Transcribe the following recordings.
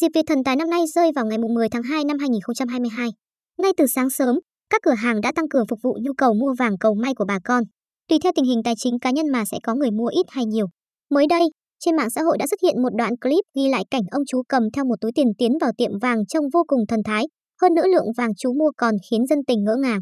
Dịp Việt thần tài năm nay rơi vào ngày 10 tháng 2 năm 2022. Ngay từ sáng sớm, các cửa hàng đã tăng cường phục vụ nhu cầu mua vàng cầu may của bà con. Tùy theo tình hình tài chính cá nhân mà sẽ có người mua ít hay nhiều. Mới đây, trên mạng xã hội đã xuất hiện một đoạn clip ghi lại cảnh ông chú cầm theo một túi tiền tiến vào tiệm vàng trông vô cùng thần thái, hơn nữa lượng vàng chú mua còn khiến dân tình ngỡ ngàng.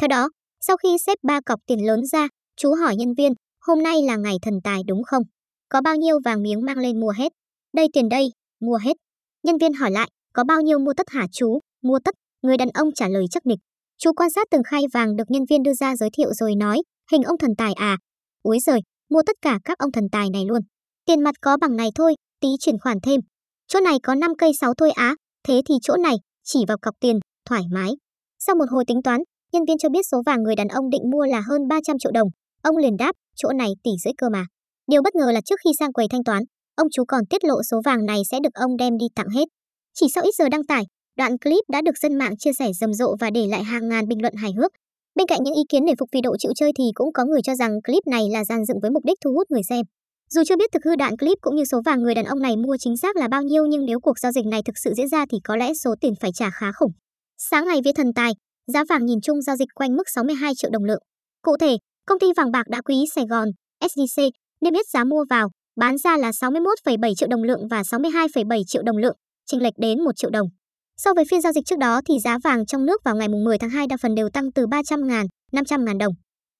Theo đó, sau khi xếp ba cọc tiền lớn ra, chú hỏi nhân viên, hôm nay là ngày thần tài đúng không? Có bao nhiêu vàng miếng mang lên mua hết? Đây tiền đây, mua hết. Nhân viên hỏi lại, có bao nhiêu mua tất hả chú? Mua tất, người đàn ông trả lời chắc nịch. Chú quan sát từng khay vàng được nhân viên đưa ra giới thiệu rồi nói, hình ông thần tài à? Úi giời, mua tất cả các ông thần tài này luôn. Tiền mặt có bằng này thôi, tí chuyển khoản thêm. Chỗ này có 5 cây 6 thôi á, thế thì chỗ này chỉ vào cọc tiền, thoải mái. Sau một hồi tính toán, nhân viên cho biết số vàng người đàn ông định mua là hơn 300 triệu đồng. Ông liền đáp, chỗ này tỷ rưỡi cơ mà. Điều bất ngờ là trước khi sang quầy thanh toán, ông chú còn tiết lộ số vàng này sẽ được ông đem đi tặng hết. Chỉ sau ít giờ đăng tải, đoạn clip đã được dân mạng chia sẻ rầm rộ và để lại hàng ngàn bình luận hài hước. Bên cạnh những ý kiến để phục vì độ chịu chơi thì cũng có người cho rằng clip này là dàn dựng với mục đích thu hút người xem. Dù chưa biết thực hư đoạn clip cũng như số vàng người đàn ông này mua chính xác là bao nhiêu nhưng nếu cuộc giao dịch này thực sự diễn ra thì có lẽ số tiền phải trả khá khủng. Sáng ngày vía thần tài, giá vàng nhìn chung giao dịch quanh mức 62 triệu đồng lượng. Cụ thể, công ty vàng bạc đá quý Sài Gòn SJC niêm yết giá mua vào, bán ra là 61,7 triệu đồng lượng và 62,7 triệu đồng lượng, chênh lệch đến 1 triệu đồng. So với phiên giao dịch trước đó thì giá vàng trong nước vào ngày 10 tháng 2 đa phần đều tăng từ 300.000, 500.000 đồng.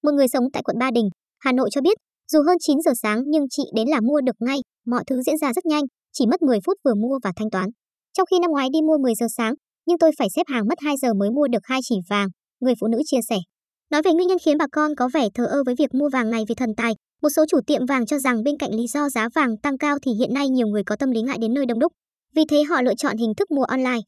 Một người sống tại quận Ba Đình, Hà Nội cho biết, dù hơn 9 giờ sáng nhưng chị đến là mua được ngay, mọi thứ diễn ra rất nhanh, chỉ mất 10 phút vừa mua và thanh toán. Trong khi năm ngoái đi mua 10 giờ sáng, nhưng tôi phải xếp hàng mất 2 giờ mới mua được hai chỉ vàng, người phụ nữ chia sẻ. Nói về nguyên nhân khiến bà con có vẻ thờ ơ với việc mua vàng này vì thần tài, một số chủ tiệm vàng cho rằng bên cạnh lý do giá vàng tăng cao thì hiện nay nhiều người có tâm lý ngại đến nơi đông đúc. Vì thế họ lựa chọn hình thức mua online.